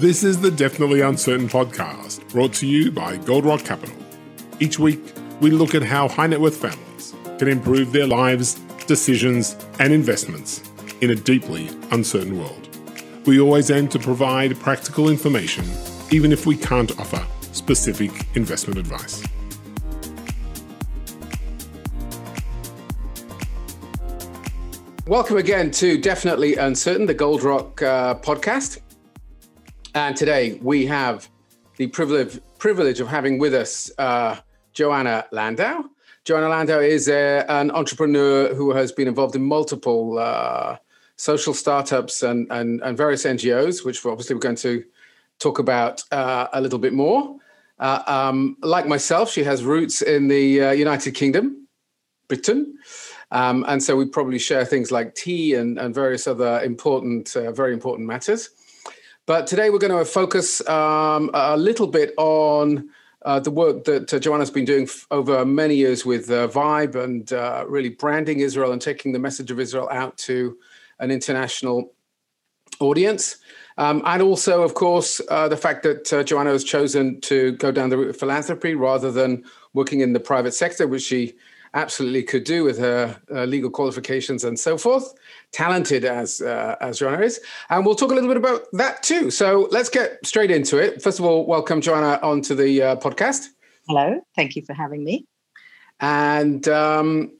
This is the Definitely Uncertain podcast, brought to you by Gold Rock Capital. Each week, we look at how high net worth families can improve their lives, decisions, and investments in a deeply uncertain world. We always aim to provide practical information, even if we can't offer specific investment advice. Welcome again to Definitely Uncertain, the Gold Rock uh, podcast. And today we have the privilege, privilege of having with us uh, Joanna Landau. Joanna Landau is a, an entrepreneur who has been involved in multiple uh, social startups and, and, and, various NGOs, which obviously we're going to talk about uh, a little bit more. Uh, um, like myself, she has roots in the uh, United Kingdom, Britain. Um, and so we probably share things like tea and, and various other important, uh, very important matters. But today we're going to focus um, a little bit on uh, the work that uh, Joanna's been doing f- over many years with uh, Vibe and uh, really branding Israel and taking the message of Israel out to an international audience. Um, and also, of course, uh, the fact that uh, Joanna has chosen to go down the route of philanthropy rather than working in the private sector, which she absolutely could do with her uh, legal qualifications and so forth. Talented as uh, as Joanna is, and we'll talk a little bit about that too. So let's get straight into it. First of all, welcome Joanna onto the uh, podcast. Hello, thank you for having me. And um,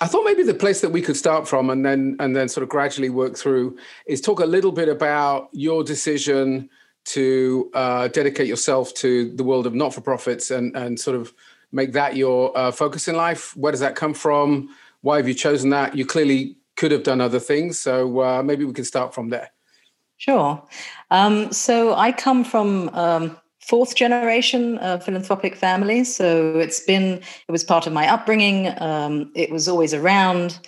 I thought maybe the place that we could start from, and then and then sort of gradually work through, is talk a little bit about your decision to uh, dedicate yourself to the world of not for profits and and sort of make that your uh, focus in life? Where does that come from? Why have you chosen that? You clearly could have done other things. So uh, maybe we can start from there. Sure. Um, so I come from um, fourth generation uh, philanthropic family. So it's been, it was part of my upbringing. Um, it was always around.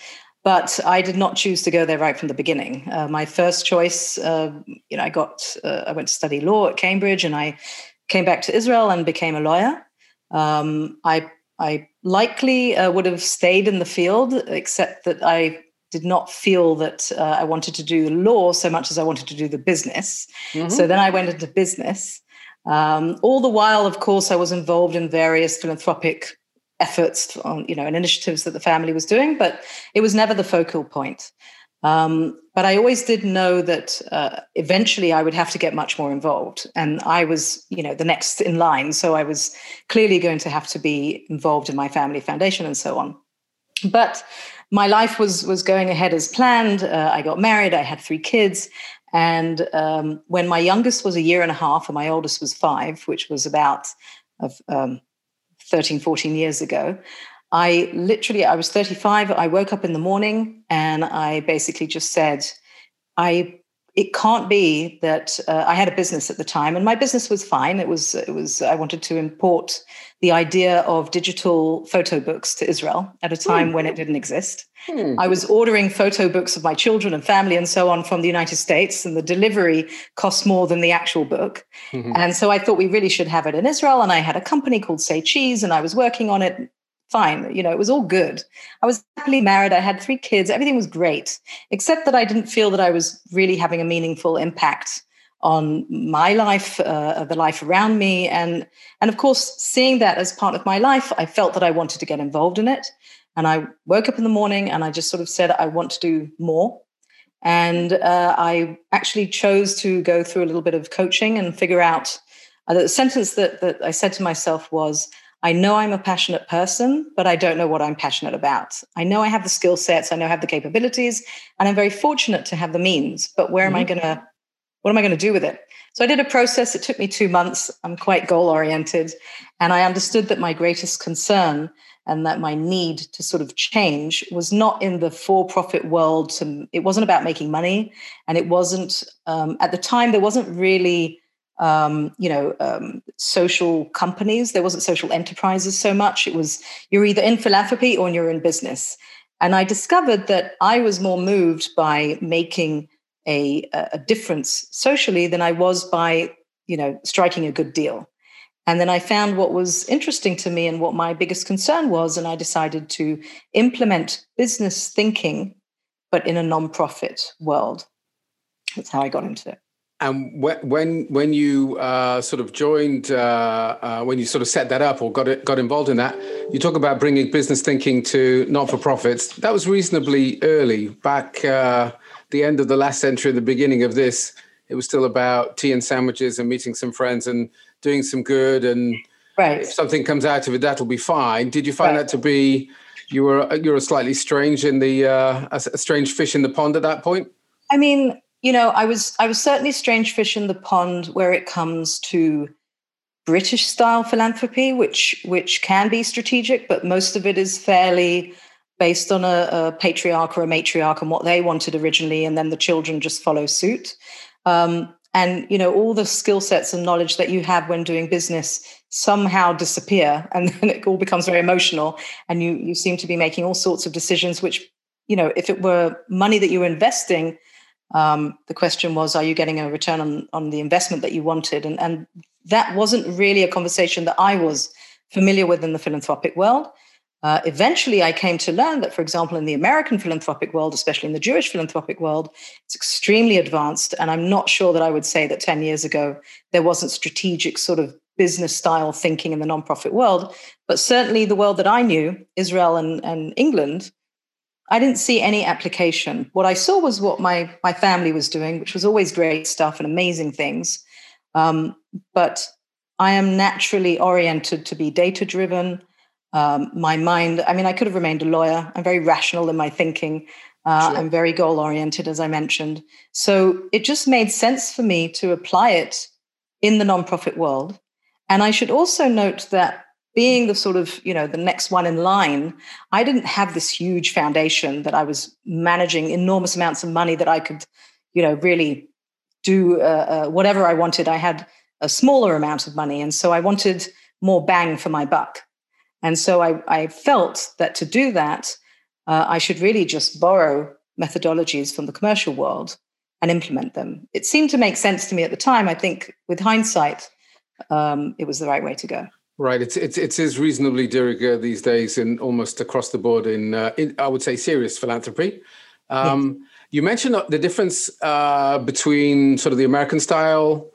But I did not choose to go there right from the beginning. Uh, my first choice, uh, you know, I got, uh, I went to study law at Cambridge, and I came back to Israel and became a lawyer. Um, I I likely uh, would have stayed in the field, except that I did not feel that uh, I wanted to do the law so much as I wanted to do the business. Mm-hmm. So then I went into business. Um, all the while, of course, I was involved in various philanthropic efforts on, you know, and initiatives that the family was doing, but it was never the focal point. Um, but I always did know that uh, eventually I would have to get much more involved. And I was, you know, the next in line. So I was clearly going to have to be involved in my family foundation and so on. But my life was was going ahead as planned. Uh, I got married. I had three kids. And um, when my youngest was a year and a half and my oldest was five, which was about of, um, 13, 14 years ago, I literally, I was 35. I woke up in the morning and I basically just said, I, it can't be that uh, I had a business at the time and my business was fine. It was, it was, I wanted to import the idea of digital photo books to Israel at a time mm. when it didn't exist. Mm. I was ordering photo books of my children and family and so on from the United States, and the delivery cost more than the actual book. Mm-hmm. And so I thought we really should have it in Israel. And I had a company called Say Cheese, and I was working on it fine. You know, it was all good. I was happily married. I had three kids. Everything was great, except that I didn't feel that I was really having a meaningful impact on my life, uh, the life around me, and and of course, seeing that as part of my life, I felt that I wanted to get involved in it. And I woke up in the morning and I just sort of said, I want to do more. And uh, I actually chose to go through a little bit of coaching and figure out. Uh, the sentence that that I said to myself was, I know I'm a passionate person, but I don't know what I'm passionate about. I know I have the skill sets, I know I have the capabilities, and I'm very fortunate to have the means. But where mm-hmm. am I mm-hmm. going to, what am I going to do with it? So I did a process. It took me two months. I'm quite goal oriented. And I understood that my greatest concern and that my need to sort of change was not in the for profit world. To, it wasn't about making money. And it wasn't, um, at the time, there wasn't really um, you know, um, social companies. There wasn't social enterprises so much. It was you're either in philanthropy or you're in business. And I discovered that I was more moved by making a, a difference socially than I was by, you know, striking a good deal. And then I found what was interesting to me and what my biggest concern was, and I decided to implement business thinking, but in a nonprofit world. That's how I got into it. And when when you uh, sort of joined, uh, uh, when you sort of set that up or got it, got involved in that, you talk about bringing business thinking to not for profits. That was reasonably early, back uh, the end of the last century, the beginning of this. It was still about tea and sandwiches and meeting some friends and doing some good. And right. if something comes out of it, that'll be fine. Did you find right. that to be you were you were a slightly strange in the uh, a strange fish in the pond at that point? I mean, you know, I was I was certainly strange fish in the pond where it comes to British style philanthropy, which which can be strategic, but most of it is fairly based on a, a patriarch or a matriarch and what they wanted originally, and then the children just follow suit. Um, and you know, all the skill sets and knowledge that you have when doing business somehow disappear, and then it all becomes very emotional, and you you seem to be making all sorts of decisions which you know, if it were money that you were investing um, the question was, are you getting a return on, on the investment that you wanted? And, and that wasn't really a conversation that I was familiar with in the philanthropic world. Uh, eventually, I came to learn that, for example, in the American philanthropic world, especially in the Jewish philanthropic world, it's extremely advanced. And I'm not sure that I would say that 10 years ago there wasn't strategic sort of business style thinking in the nonprofit world. But certainly, the world that I knew, Israel and, and England, I didn't see any application. What I saw was what my my family was doing, which was always great stuff and amazing things. Um, but I am naturally oriented to be data driven. Um, my mind, I mean, I could have remained a lawyer. I'm very rational in my thinking. Uh, sure. I'm very goal oriented, as I mentioned. So it just made sense for me to apply it in the nonprofit world. And I should also note that being the sort of you know the next one in line i didn't have this huge foundation that i was managing enormous amounts of money that i could you know really do uh, uh, whatever i wanted. I had a smaller amount of money and so i wanted more bang for my buck. And so i, I felt that to do that uh, i should really just borrow methodologies from the commercial world and implement them. It seemed to make sense to me at the time. I think with hindsight um, it was the right way to go Right, it's it's it is reasonably de rigueur these days, and almost across the board. In, uh, in I would say serious philanthropy. Um, yes. You mentioned the difference uh, between sort of the American style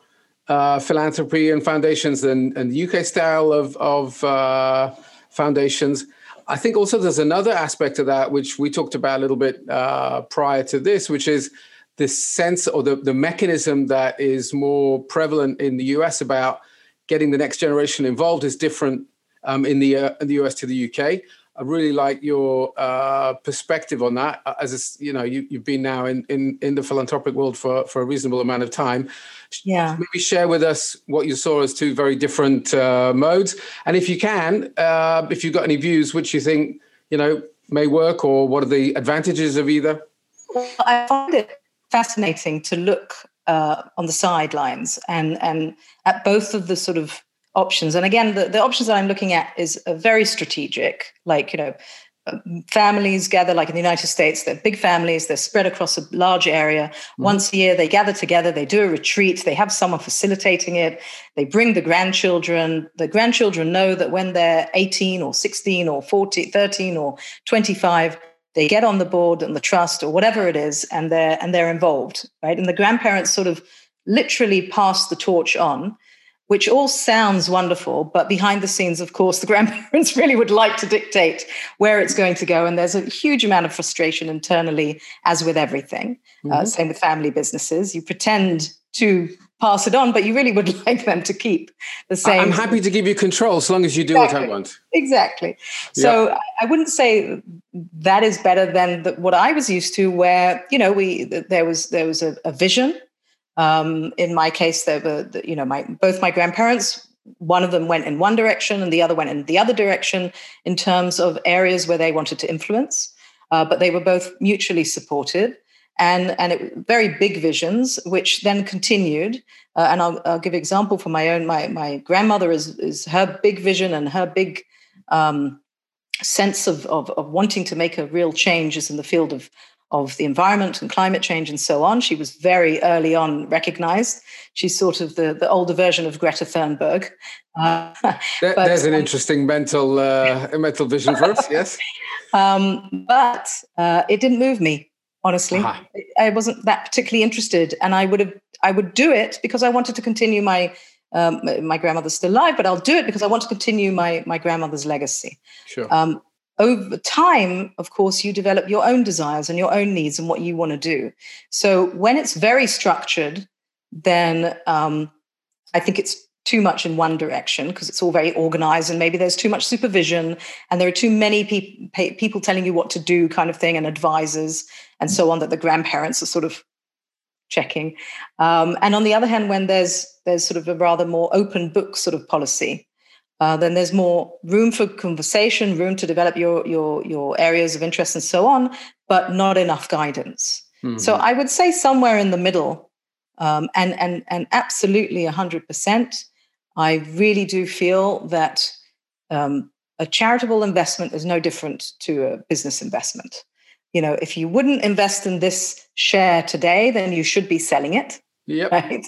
uh, philanthropy and foundations and, and the UK style of of uh, foundations. I think also there's another aspect of that which we talked about a little bit uh, prior to this, which is the sense or the, the mechanism that is more prevalent in the US about getting the next generation involved is different um, in the uh, in the US to the UK. I really like your uh, perspective on that. Uh, as a, you know, you, have been now in, in in the philanthropic world for for a reasonable amount of time. Yeah. Maybe share with us what you saw as two very different uh, modes, and if you can, uh, if you've got any views which you think you know may work, or what are the advantages of either. Well, I find it fascinating to look uh, on the sidelines and and at both of the sort of options. And again, the, the options that I'm looking at is very strategic, like you know. Families gather, like in the United States, they're big families, they're spread across a large area. Mm-hmm. Once a year, they gather together, they do a retreat, they have someone facilitating it, they bring the grandchildren. The grandchildren know that when they're 18 or 16 or 14, 13 or 25, they get on the board and the trust or whatever it is and they're and they're involved right? And the grandparents sort of literally pass the torch on which all sounds wonderful but behind the scenes of course the grandparents really would like to dictate where it's going to go. And there's a huge amount of frustration internally as with everything uh, mm-hmm. uh, same with family businesses. You pretend to pass it on, but you really would like them to keep the same. I'm happy to give you control as long as you do exactly. what I want. Exactly. So yep. I wouldn't say that is better than the, what I was used to, where you know we there was there was a, a vision. Um, in my case, there were you know my both my grandparents. One of them went in one direction, and the other went in the other direction in terms of areas where they wanted to influence. Uh, but they were both mutually supported and and it, very big visions, which then continued. Uh, and I'll, I'll give example for my own. My my grandmother is is her big vision and her big um, sense of, of of wanting to make a real change is in the field of of the environment and climate change and so on. She was very early on recognized. She's sort of the, the older version of Greta Thunberg. Uh, but, There's an um, interesting mental uh, mental vision for us, yes. Um, but uh, it didn't move me honestly. Uh-huh. I wasn't that particularly interested. And I would have, I would do it because I wanted to continue my um, my grandmother's still alive, but I'll do it because I want to continue my my grandmother's legacy. Sure. Um, over time, of course, you develop your own desires and your own needs and what you want to do. So when it's very structured, then um, I think it's too much in one direction because it's all very organized and maybe there's too much supervision and there are too many pe- people telling you what to do kind of thing and advisors and so on that the grandparents are sort of checking. Um, and on the other hand when there's there's sort of a rather more open book sort of policy uh, then there's more room for conversation room to develop your your your areas of interest and so on but not enough guidance. Mm-hmm. so i would say somewhere in the middle um, and and and absolutely 100% I really do feel that um, a charitable investment is no different to a business investment. You know, if you wouldn't invest in this share today, then you should be selling it. Yep. Right.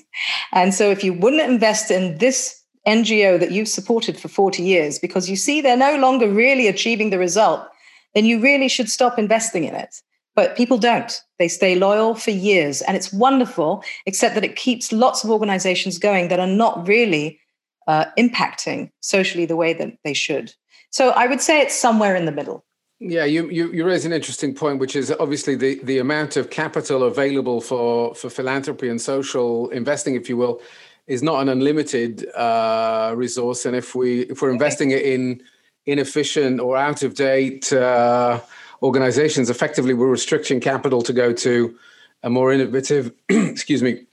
And so if you wouldn't invest in this NGO that you've supported for 40 years because you see they're no longer really achieving the result, then you really should stop investing in it. But people don't. They stay loyal for years. And it's wonderful, except that it keeps lots of organizations going that are not really uh, impacting socially the way that they should. So I would say it's somewhere in the middle. Yeah, you, you, you raise an interesting point, which is obviously the, the amount of capital available for, for philanthropy and social investing, if you will, is not an unlimited uh, resource. And if we if we're investing it in inefficient or out of date uh, organizations, effectively we're restricting capital to go to a more innovative, excuse me,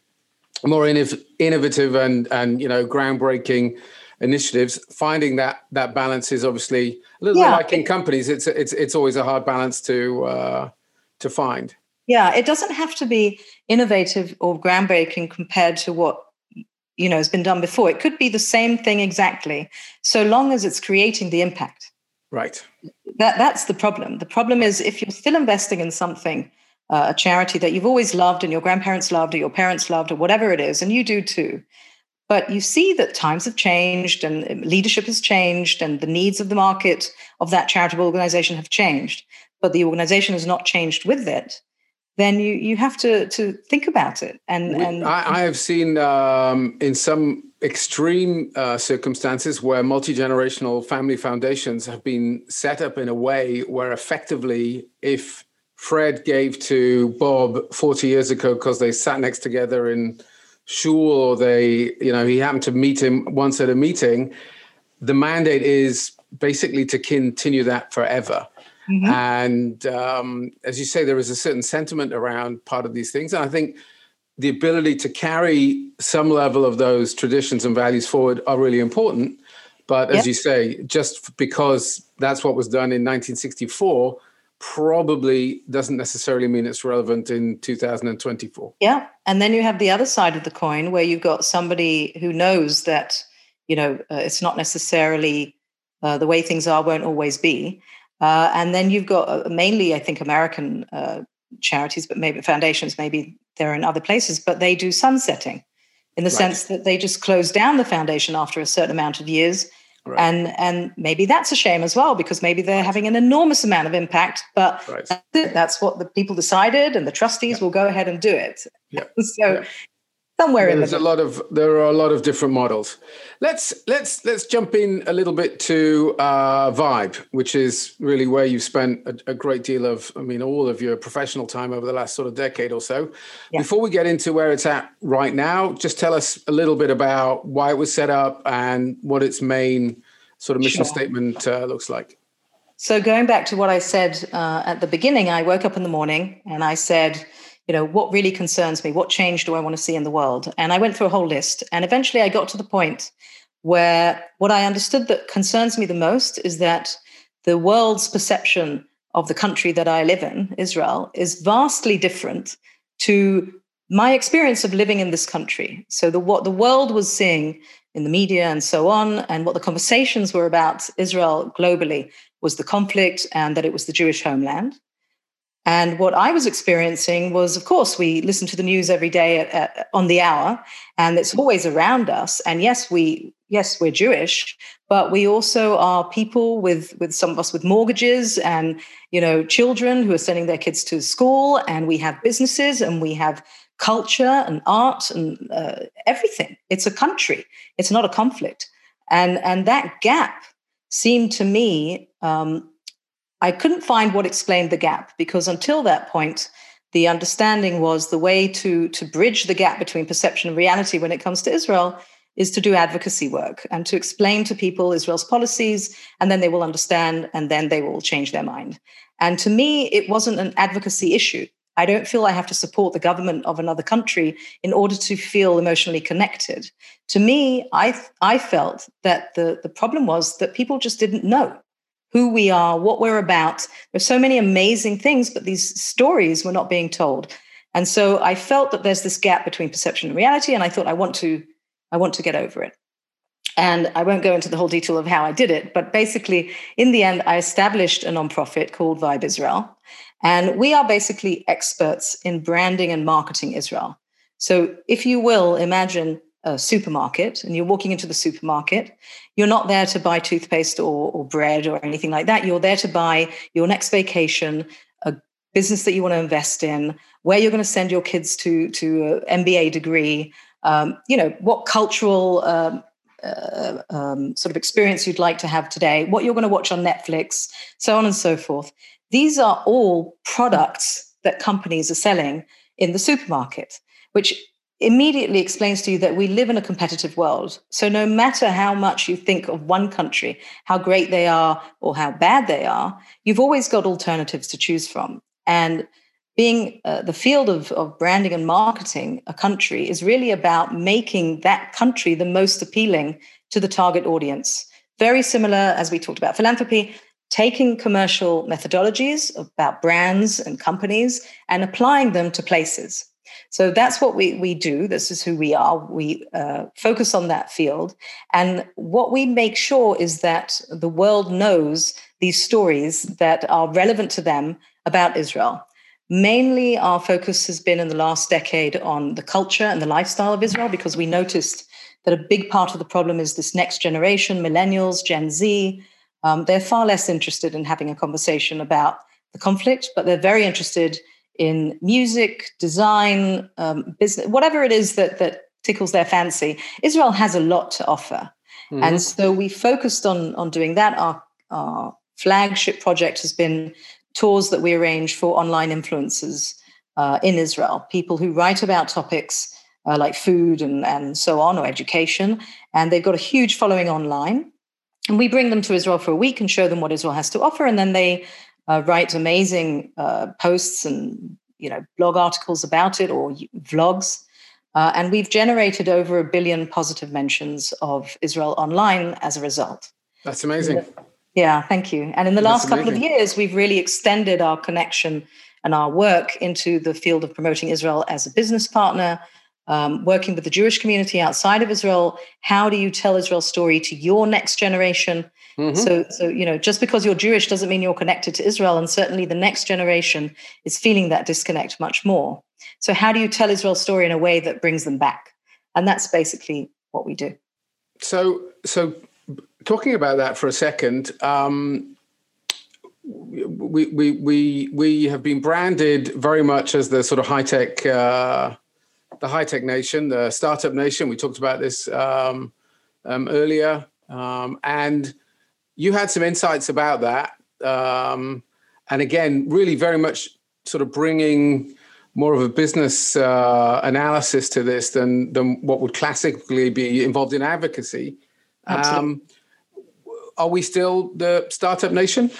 more innovative and and you know groundbreaking initiatives finding that that balance is obviously a little yeah. bit like in companies it's it's it's always a hard balance to uh, to find. Yeah it doesn't have to be innovative or groundbreaking compared to what you know has been done before. It could be the same thing exactly so long as it's creating the impact. Right. That that's the problem. The problem is if you're still investing in something uh, a charity that you've always loved and your grandparents loved or your parents loved or whatever it is, and you do too. But you see that times have changed and leadership has changed and the needs of the market of that charitable organization have changed, but the organization has not changed with it. Then you you have to to think about it. And, and I, I have seen um, in some extreme uh, circumstances where multi generational family foundations have been set up in a way where effectively, if Fred gave to Bob 40 years ago because they sat next together in shul or they, you know, he happened to meet him once at a meeting. The mandate is basically to continue that forever. Mm-hmm. And um, as you say, there is a certain sentiment around part of these things. And I think the ability to carry some level of those traditions and values forward are really important. But as yep. you say, just because that's what was done in 1964 probably doesn't necessarily mean it's relevant in 2024. Yeah. And then you have the other side of the coin where you've got somebody who knows that, you know, uh, it's not necessarily uh, the way things are won't always be. Uh, and then you've got uh, mainly, I think, American uh, charities, but maybe foundations, maybe they're in other places, but they do sunsetting in the right. sense that they just close down the foundation after a certain amount of years Right. And and maybe that's a shame as well because maybe they're having an enormous amount of impact, but right. that's, that's, what the people decided, and the trustees yeah. will go ahead and do it. Yeah. so yeah. Somewhere There's in the a lot of there are a lot of different models. Let's let's let's jump in a little bit to uh, Vibe, which is really where you've spent a, a, great deal of, I mean, all of your professional time over the last sort of decade or so. Yeah. Before we get into where it's at right now, just tell us a little bit about why it was set up and what its main sort of mission sure. statement uh, looks like. So going back to what I said uh, at the beginning, I woke up in the morning and I said, you know, what really concerns me? What change do I want to see in the world? And I went through a whole list. And eventually I got to the point where what I understood that concerns me the most is that the world's perception of the country that I live in, Israel, is vastly different to my experience of living in this country. So the what the world was seeing in the media and so on, and what the conversations were about Israel globally was the conflict and that it was the Jewish homeland. And what I was experiencing was, of course, we listen to the news every day at, at, on the hour, and it's always around us. And yes, we yes we're Jewish, but we also are people with with some of us with mortgages and you know children who are sending their kids to school, and we have businesses and we have culture and art and uh, everything. It's a country. It's not a conflict. And and that gap seemed to me um, I couldn't find what explained the gap because until that point, the understanding was the way to to bridge the gap between perception and reality when it comes to Israel is to do advocacy work and to explain to people Israel's policies, and then they will understand and then they will change their mind. And to me, it wasn't an advocacy issue. I don't feel I have to support the government of another country in order to feel emotionally connected. To me, I, I felt that the, the problem was that people just didn't know who we are, what we're about. There's so many amazing things, but these stories were not being told. And so I felt that there's this gap between perception and reality, and I thought I want to, I want to get over it. And I won't go into the whole detail of how I did it, but basically, in the end, I established a nonprofit called Vibe Israel. And we are basically experts in branding and marketing Israel. So, if you will, imagine a supermarket and you're walking into the supermarket, you're not there to buy toothpaste or, or bread or anything like that. You're there to buy your next vacation, a business that you want to invest in, where you're going to send your kids to, to an MBA degree, um, you know, what cultural um, uh, um, sort of experience you'd like to have today, what you're going to watch on Netflix, so on and so forth. These are all products that companies are selling in the supermarket, which immediately explains to you that we live in a competitive world. So, no matter how much you think of one country, how great they are or how bad they are, you've always got alternatives to choose from. And being uh, the field of, of branding and marketing a country is really about making that country the most appealing to the target audience. Very similar, as we talked about philanthropy, taking commercial methodologies about brands and companies and applying them to places. So that's what we, we do. This is who we are. We uh, focus on that field. And what we make sure is that the world knows these stories that are relevant to them about Israel. Mainly, our focus has been in the last decade on the culture and the lifestyle of Israel because we noticed that a big part of the problem is this next generation, millennials, Gen Z. Um, they're far less interested in having a conversation about the conflict, but they're very interested in music, design, um, business, whatever it is that that tickles their fancy. Israel has a lot to offer, mm-hmm. and so we focused on on doing that. Our our flagship project has been tours that we arrange for online influencers uh, in Israel, people who write about topics uh, like food and, and so on, or education. And they've got a huge following online. And we bring them to Israel for a week and show them what Israel has to offer. And then they uh, write amazing uh, posts and you know blog articles about it or vlogs. Uh, and we've generated over a billion positive mentions of Israel online as a result. That's amazing. Yeah, thank you. And in the last couple of years, we've really extended our connection and our work into the field of promoting Israel as a business partner, um, working with the Jewish community outside of Israel. How do you tell Israel's story to your next generation? Mm-hmm. So, so you know, just because you're Jewish doesn't mean you're connected to Israel, and certainly the next generation is feeling that disconnect much more. So, how do you tell Israel's story in a way that brings them back? And that's basically what we do. So, so talking about that for a second, um, we, we, we, we have been branded very much as the sort of high tech, uh, the high tech nation, the startup nation. We talked about this um, um, earlier, um, and you had some insights about that. Um, and again, really very much sort of bringing more of a business uh, analysis to this than than what would classically be involved in advocacy. Um, are we still the startup nation?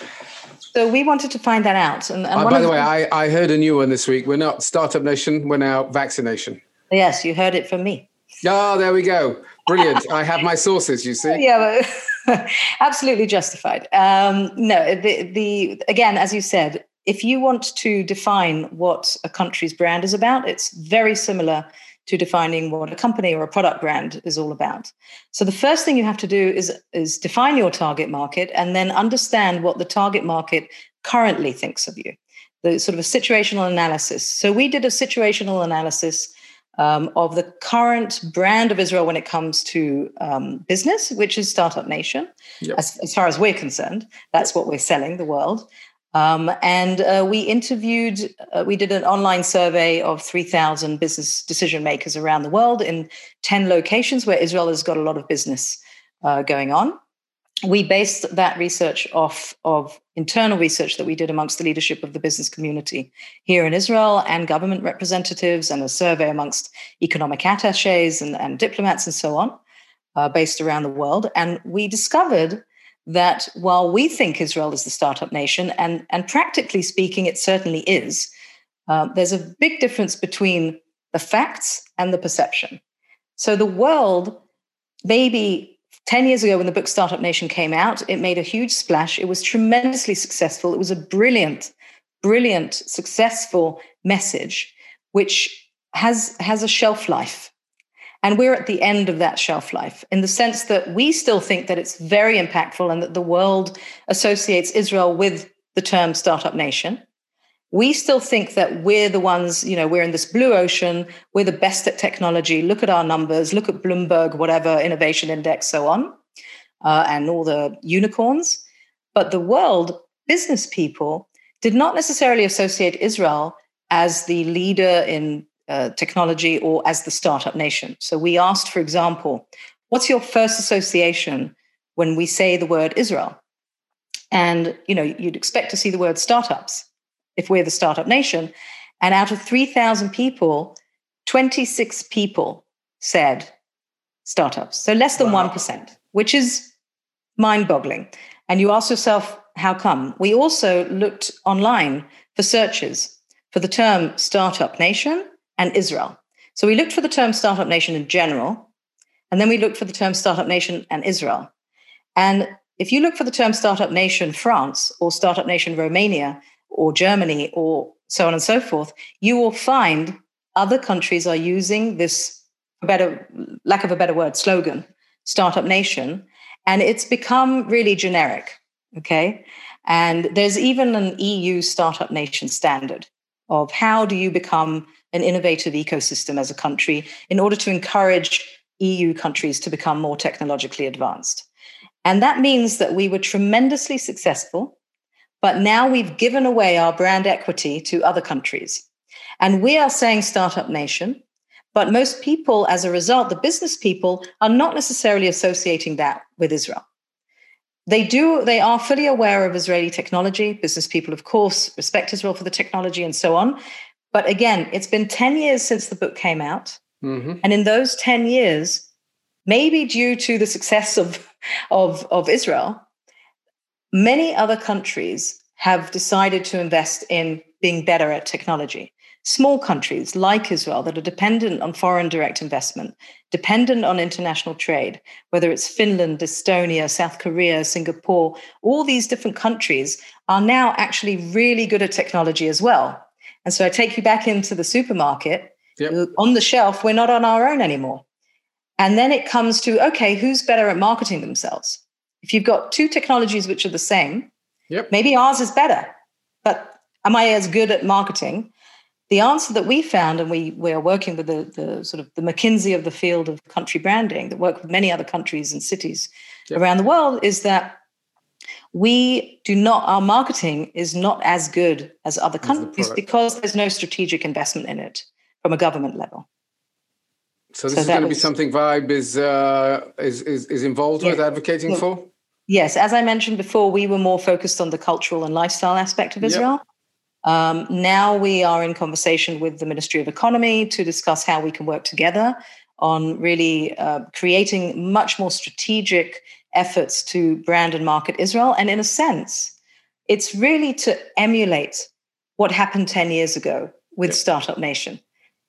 So we wanted to find that out. And, and uh, by the, way, I, I heard a new one this week. We're not startup nation. We're now vaccination. Yes, you heard it from me. Oh, there we go. Brilliant. I have my sources. You see. Yeah, absolutely justified. Um, no, the the again, as you said, if you want to define what a country's brand is about, it's very similar to defining what a company or a product brand is all about. So the first thing you have to do is, is define your target market and then understand what the target market currently thinks of you. The sort of a situational analysis. So we did a situational analysis um, of the current brand of Israel when it comes to um, business, which is Startup Nation. Yep. As, as, far as we're concerned, that's what we're selling the world. Um, and uh, we interviewed, uh, we did an online survey of 3,000 business decision makers around the world in 10 locations where Israel has got a lot of business uh, going on. We based that research off of internal research that we did amongst the leadership of the business community here in Israel and government representatives, and a survey amongst economic attaches and, and diplomats and so on, uh, based around the world. And we discovered that while we think Israel is the startup nation, and, and practically speaking, it certainly is, uh, there's a big difference between the facts and the perception. So the world, maybe 10 years ago when the book Startup Nation came out, it made a huge splash. It was tremendously successful. It was a brilliant, brilliant, successful message, which has, has a shelf life. And we're at the end of that shelf life in the sense that we still think that it's very impactful and that the world associates Israel with the term startup nation. We still think that we're the ones, you know, we're in this blue ocean, we're the best at technology. Look at our numbers, look at Bloomberg, whatever innovation index, so on, uh, and all the unicorns. But the world, business people, did not necessarily associate Israel as the leader in uh, technology or as the startup nation. So we asked, for example, what's your first association when we say the word Israel? And you know, you'd expect to see the word startups if we're the startup nation. And out of 3,000 people, 26 people said startups. So less than wow. 1%, which is mind boggling. And you ask yourself, how come? We also looked online for searches for the term startup nation and Israel. So we looked for the term startup nation in general, and then we looked for the term startup nation and Israel. And if you look for the term startup nation France or startup nation Romania or Germany or so on and so forth, you will find other countries are using this better lack of a better word slogan startup nation and it's become really generic okay and there's even an EU startup nation standard of how do you become an innovative ecosystem as a country in order to encourage EU countries to become more technologically advanced. And that means that we were tremendously successful, but now we've given away our brand equity to other countries. And we are saying startup nation, but most people, as a result, the business people, are not necessarily associating that with Israel. They do, they are fully aware of Israeli technology. Business people, of course, respect Israel for the technology and so on. But again, it's been 10 years since the book came out. Mm-hmm. And in those 10 years, maybe due to the success of, of, of Israel, many other countries have decided to invest in being better at technology. Small countries like Israel that are dependent on foreign direct investment, dependent on international trade, whether it's Finland, Estonia, South Korea, Singapore, all these different countries are now actually really good at technology as well. And so I take you back into the supermarket. Yep. On the shelf, we're not on our own anymore. And then it comes to okay, who's better at marketing themselves? If you've got two technologies which are the same, yep. maybe ours is better. But am I as good at marketing? The answer that we found, and we, we are working with the, the sort of the McKinsey of the field of country branding that work with many other countries and cities yep. around the world, is that we do not our marketing is not as good as other countries the because there's no strategic investment in it from a government level so this so is going to be something vibe is uh, is, is, is involved with advocating for yes as i mentioned before we were more focused on the cultural and lifestyle aspect of israel yep. um, now we are in conversation with the ministry of economy to discuss how we can work together on really uh, creating much more strategic efforts to brand and market Israel. And in a sense, it's really to emulate what happened 10 years ago with yeah. Startup Nation.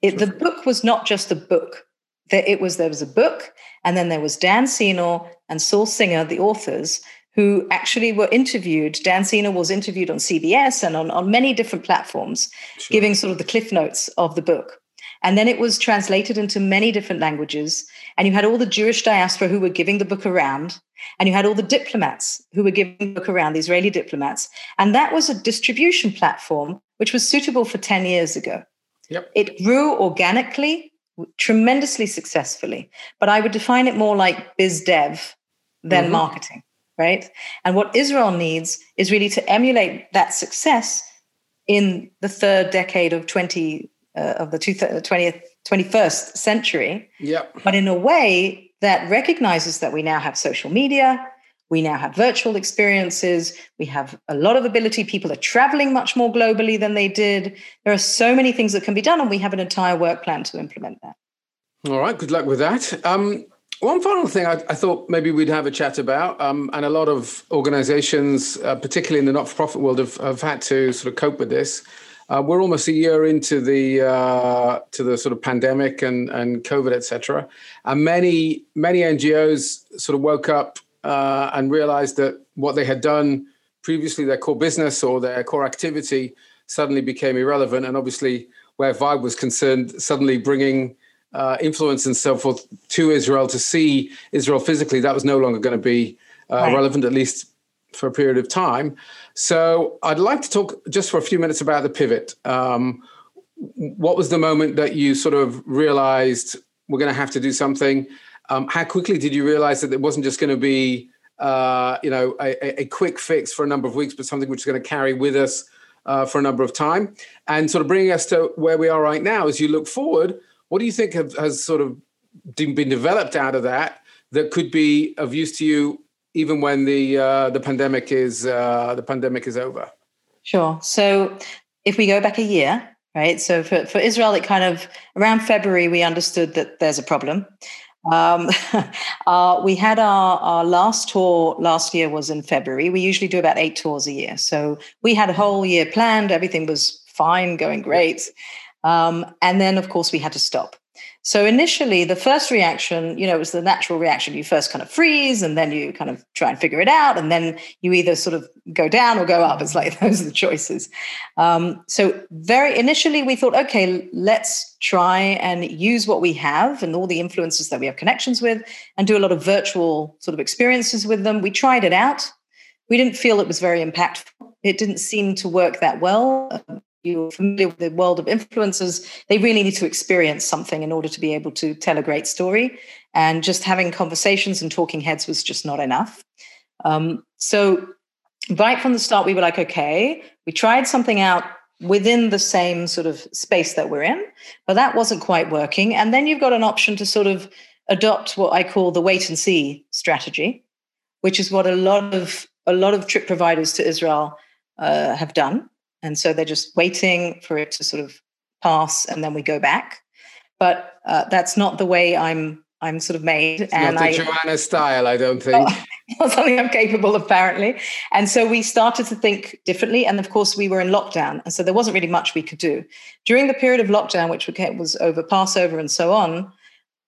It, the book was not just a book. There, it was there was a book, and then there was Dan Senor and Saul Singer, the authors, who actually were interviewed. Dan Senor was interviewed on CBS and on, on many different platforms, sure. giving sort of the cliff notes of the book. And then it was translated into many different languages. And you had all the Jewish diaspora who were giving the book around. And you had all the diplomats who were giving the book around, the Israeli diplomats. And that was a distribution platform which was suitable for 10 years ago. Yep. It grew organically, tremendously successfully. But I would define it more like biz dev than mm-hmm. marketing. right? And what Israel needs is really to emulate that success in the third decade of 20 uh, of the 20th 21st century. Yep. But in a way that recognizes that we now have social media, we now have virtual experiences. We have a lot of ability. People are traveling much more globally than they did. There are so many things that can be done, and we have an entire work plan to implement that. All right. Good luck with that. Um, one final thing I, I, thought maybe we'd have a chat about, um, and a lot of organizations, uh, particularly in the not for profit world, have, have, had to sort of cope with this. Uh, we're almost a year into the uh, to the sort of pandemic and and COVID, etc. And many many NGOs sort of woke up uh, and realized that what they had done previously, their core business or their core activity, suddenly became irrelevant. And obviously, where Vibe was concerned, suddenly bringing uh, influence and so forth to Israel to see Israel physically, that was no longer going to be uh, right. relevant, at least for a period of time. So I'd like to talk just for a few minutes about the pivot. Um, what was the moment that you sort of realized we're going to have to do something? Um, how quickly did you realize that it wasn't just going to be, uh, you know, a, a, quick fix for a number of weeks, but something which is going to carry with us uh, for a number of time? And sort of bringing us to where we are right now, as you look forward, what do you think have, has sort of been developed out of that that could be of use to you even when the uh, the pandemic is uh, the pandemic is over? Sure. So if we go back a year, right? So for, for Israel, it kind of around February we understood that there's a problem. Um, uh, we had our, our last tour last year was in February. We usually do about eight tours a year. So we had a whole year planned. Everything was fine, going great. Um, and then, of course, we had to stop. So initially, the first reaction, you know, was the natural reaction. You first kind of freeze, and then you kind of try and figure it out, and then you either sort of go down or go up. It's like those are the choices. Um, so very initially, we thought, okay, let's try and use what we have and all the influences that we have connections with, and do a lot of virtual sort of experiences with them. We tried it out. We didn't feel it was very impactful. It didn't seem to work that well you're familiar with the world of influencers, they really need to experience something in order to be able to tell a great story. And just having conversations and talking heads was just not enough. Um, so, right from the start, we were like, okay, we tried something out within the same sort of space that we're in, but that wasn't quite working. And then you've got an option to sort of adopt what I call the wait and see strategy, which is what a lot of a lot of trip providers to Israel uh, have done. And so they're just waiting for it to sort of pass and then we go back. But uh, that's not the way I'm I'm sort of made. It's and not the I, Joanna style, I don't think. Not something I'm capable of, apparently. And so we started to think differently. And of course, we were in lockdown. And so there wasn't really much we could do. During the period of lockdown, which was over Passover and so on,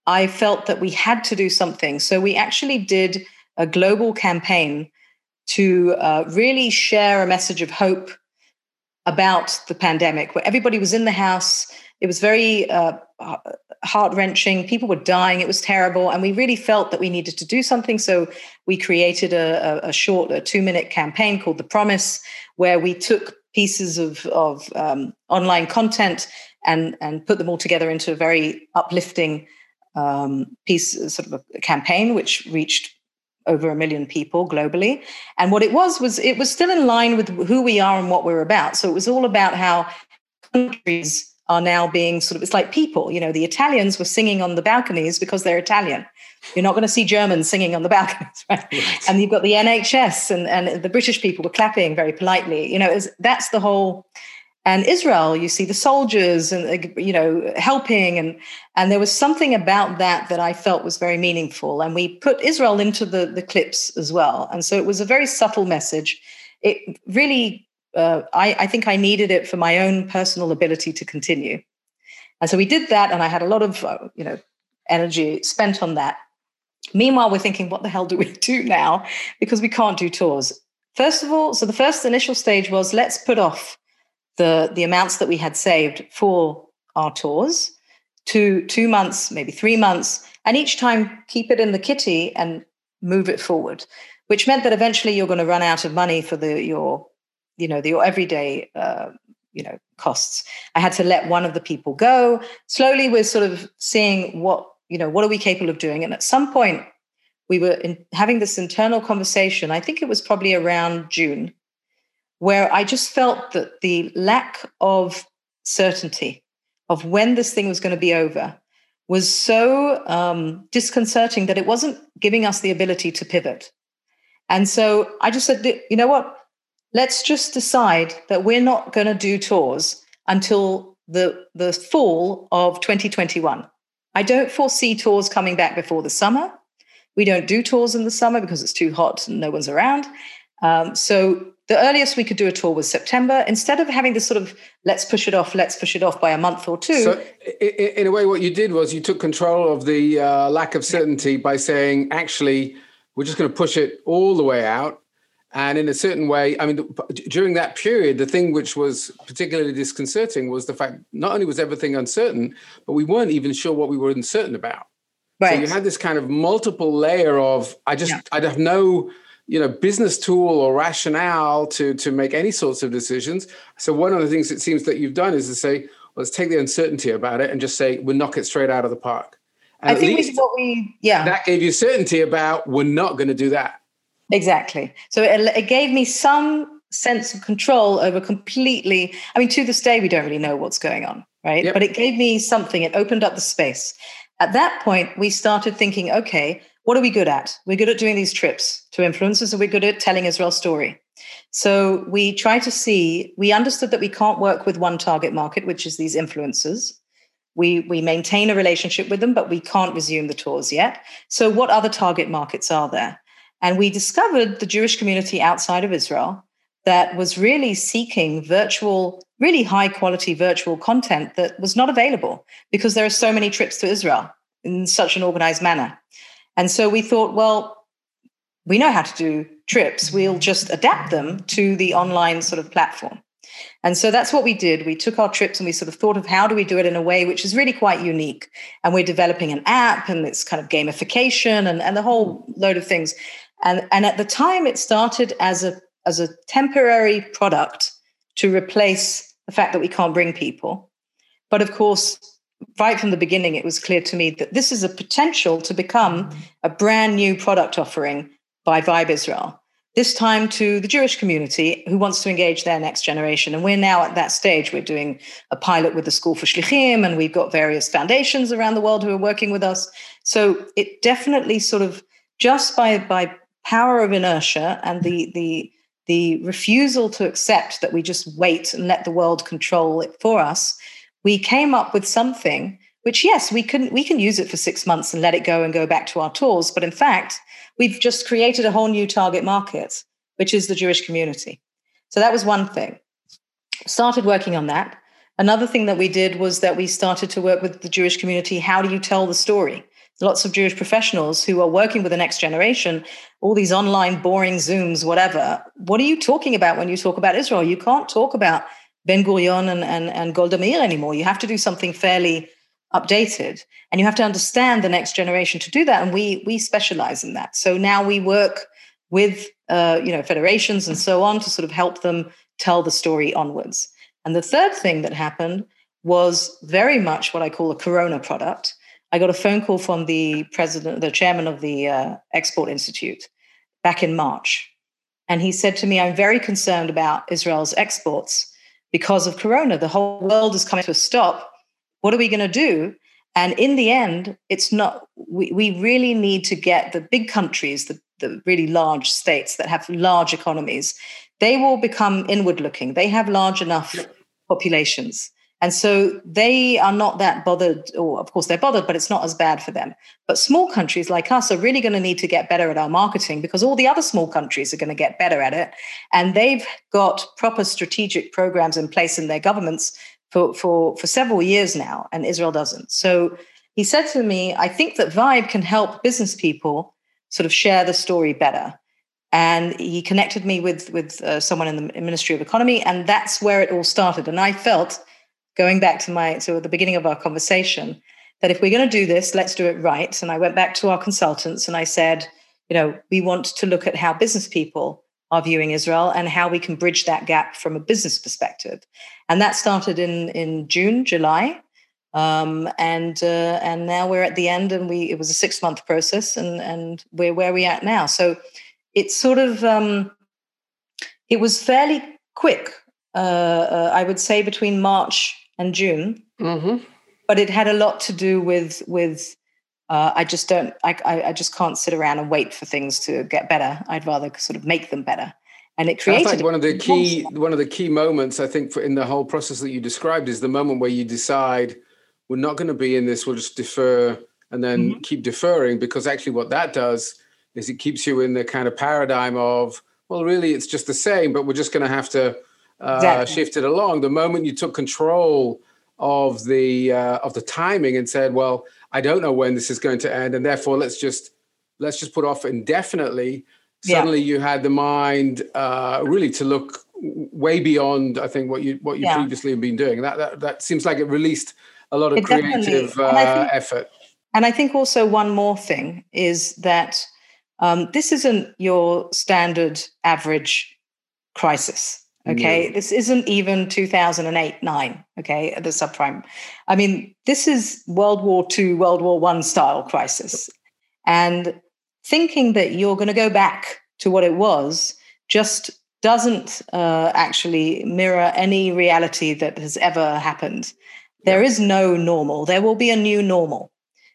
I felt that we had to do something. So we actually did a global campaign to uh, really share a message of hope about the pandemic, where everybody was in the house. It was very uh, heart wrenching. People were dying. It was terrible. And we really felt that we needed to do something. So we created a, a, a short, a two minute campaign called The Promise, where we took pieces of, of um, online content and, and put them all together into a very uplifting um, piece, sort of a campaign, which reached over a million people globally. And what it was was it was still in line with who we are and what we're about. So it was all about how countries are now being sort of it's like people, you know, the Italians were singing on the balconies because they're Italian. You're not going to see Germans singing on the balconies, right? right. And you've got the NHS and, and the British people were clapping very politely. You know, was, that's the whole and Israel, you see the soldiers and you know helping, and and there was something about that that I felt was very meaningful. And we put Israel into the the clips as well, and so it was a very subtle message. It really, uh, I, I think I needed it for my own personal ability to continue, and so we did that, and I had a lot of uh, you know energy spent on that. Meanwhile, we're thinking, what the hell do we do now? Because we can't do tours. First of all, so the first initial stage was let's put off the the amounts that we had saved for our tours to two months, maybe three months, and each time keep it in the kitty and move it forward, which meant that eventually you're going to run out of money for the your you know the, your everyday uh, you know costs. I had to let one of the people go. Slowly, we're sort of seeing what you know what are we capable of doing, and at some point we were in, having this internal conversation. I think it was probably around June, where I just felt that the lack of certainty of when this thing was going to be over was so um, disconcerting that it wasn't giving us the ability to pivot. And so I just said, you know what? Let's just decide that we're not going to do tours until the, the fall of 2021. I don't foresee tours coming back before the summer. We don't do tours in the summer because it's too hot and no one's around. Um, so the earliest we could do a tour was September. Instead of having this sort of let's push it off, let's push it off by a month or two. So, in a way, what you did was you took control of the uh, lack of certainty by saying, actually, we're just going to push it all the way out. And in a certain way, I mean, during that period, the thing which was particularly disconcerting was the fact not only was everything uncertain, but we weren't even sure what we were uncertain about. Right. So you had this kind of multiple layer of I just yeah. I'd have no you know business tool or rationale to to make any sorts of decisions. So one of the things it seems that you've done is to say let's take the uncertainty about it and just say we'll knock it straight out of the park. And i think what we yeah. that gave you certainty about we're not going to do that. Exactly. So it, it gave me some sense of control over completely i mean to this day we don't really know what's going on right? Yep. but it gave me something. It opened up the space. At that point we started thinking okay what are we good at? We're good at doing these trips to influencers, and we're good at telling Israel's story. So we try to see, we understood that we can't work with one target market, which is these influencers. We, we maintain a relationship with them, but we can't resume the tours yet. So, what other target markets are there? And we discovered the Jewish community outside of Israel that was really seeking virtual, really high quality virtual content that was not available because there are so many trips to Israel in such an organized manner. And so we thought, well, we know how to do trips. We'll just adapt them to the online sort of platform. And so that's what we did. We took our trips and we sort of thought of how do we do it in a way which is really quite unique. And we're developing an app and it's kind of gamification and, and the whole load of things. And, and at the time, it started as a, as a temporary product to replace the fact that we can't bring people. But of course, right from the beginning, it was clear to me that this is a potential to become mm. a brand new product offering by Vibe Israel. This time to the Jewish community who wants to engage their next generation. And we're now at that stage. We're doing a pilot with the School for Shlichim, and we've got various foundations around the world who are working with us. So it definitely sort of just by by power of inertia and the the the refusal to accept that we just wait and let the world control it for us, we came up with something which yes we can we can use it for 6 months and let it go and go back to our tours but in fact we've just created a whole new target market which is the Jewish community. So that was one thing. Started working on that. Another thing that we did was that we started to work with the Jewish community. How do you tell the story? Lots of Jewish professionals who are working with the next generation, all these online boring Zooms, whatever. What are you talking about when you talk about Israel? You can't talk about Ben Gurion and, and, and Golda Meir anymore. You have to do something fairly updated and you have to understand the next generation to do that. And we, we specialize in that. So now we work with, uh, you know, federations and so on to sort of help them tell the story onwards. And the third thing that happened was very much what I call a Corona product. I got a phone call from the president, the chairman of the uh, Export Institute back in March. And he said to me, I'm very concerned about Israel's exports because of Corona. The whole world is coming to a stop. What are we going to do? And in the end, it's not, we, we really need to get the big countries, the, the really large states that have large economies, they will become inward looking. They have large enough populations. And so they are not that bothered, or of course they're bothered, but it's not as bad for them. But small countries like us are really going to need to get better at our marketing because all the other small countries are going to get better at it. And they've got proper strategic programs in place in their governments for, for, for several years now, and Israel doesn't. So he said to me, I think that Vibe can help business people sort of share the story better. And he connected me with, with uh, someone in the Ministry of Economy, and that's where it all started. And I felt going back to my to the beginning of our conversation that if we're going to do this let's do it right and i went back to our consultants and i said you know we want to look at how business people are viewing israel and how we can bridge that gap from a business perspective and that started in in june july Um, and uh, and now we're at the end, and we it was a six month process, and and we're where we at now. So it's sort of um, it was fairly quick. Uh, uh, I would say between March and June, Mm-hmm. but it had a lot to do with with. Uh, I just don't. I, I I just can't sit around and wait for things to get better. I'd rather sort of make them better, and it created like one of the key monster. one of the key moments I think for in the whole process that you described is the moment where you decide we're not going to be in this. We'll just defer and then Mhm. keep deferring because actually what that does is it keeps you in the kind of paradigm of well, really it's just the same, but we're just going to have to uh, Exactly. shift it along. The moment you took control of the uh, of the timing and said, well, I don't know when this is going to end, and therefore let's just let's just put off indefinitely. Yeah. Suddenly, you had the mind uh, really to look way beyond. I think what you what you Yeah. previously have been doing. That, that that seems like it released a lot of It creative and uh, think- effort. And I think also one more thing is that um, this isn't your standard average crisis. Okay, No. this isn't even 2008 9. Okay, the subprime. I mean, this is World War II, World War One style crisis, and thinking that you're going to go back to what it was just doesn't uh, actually mirror any reality that has ever happened. There is no normal. There will be a new normal.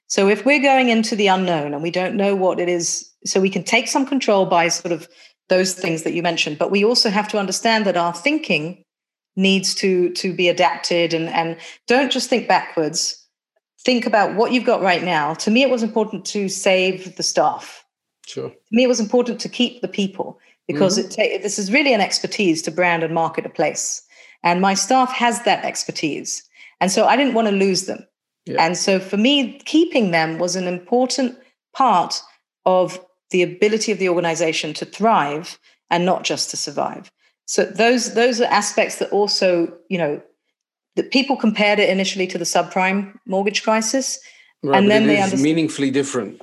So if we're going into the unknown and we don't know what it is, so we can take some control by sort of those things that you mentioned, but we also have to understand that our thinking needs to to be adapted and and don't just think backwards. Think about what you've got right now. To me, it was important to save the staff. Sure. To me, it was important to keep the people because mm-hmm. it ta- this is really an expertise to brand and market a place, and my staff has that expertise, and so I didn't want to lose them. Yeah. And so for me, keeping them was an important part of the ability of the organization to thrive and not just to survive. So those those are aspects that also, you know, that people compared it initially to the subprime mortgage crisis. Right, And then it they is understand- meaningfully different.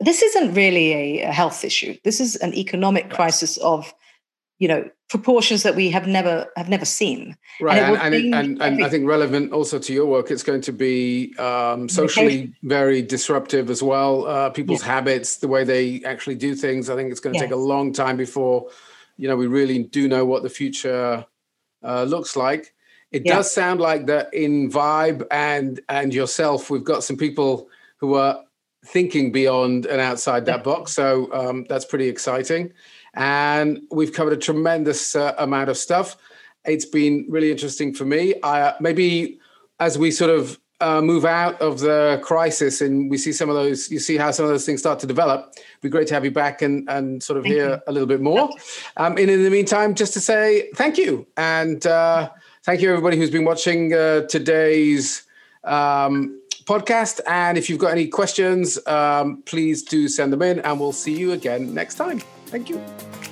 This isn't really a, a health issue. This is an economic crisis of, you know, proportions that we have never have never seen. Right, and and, and, and I think relevant also to your work, it's going to be um, socially very disruptive as well. Uh, people's habits, the way they actually do things. I think it's going to take a long time before, you know, we really do know what the future uh, looks like. It Yeah. does sound like that in Vibe and and yourself, we've got some people who are thinking beyond and outside that box. So um, that's pretty exciting. And we've covered a tremendous uh, amount of stuff. It's been really interesting for me. I, maybe as we sort of uh, move out of the crisis and we see some of those, you see how some of those things start to develop. It'd be great to have you back and, and sort of Thank hear you. a little bit more. Um, and in the meantime, just to say thank you. And uh, thank you, everybody who's been watching uh, today's um, podcast. And if you've got any questions, um, please do send them in, and we'll see you again next time. Thank you.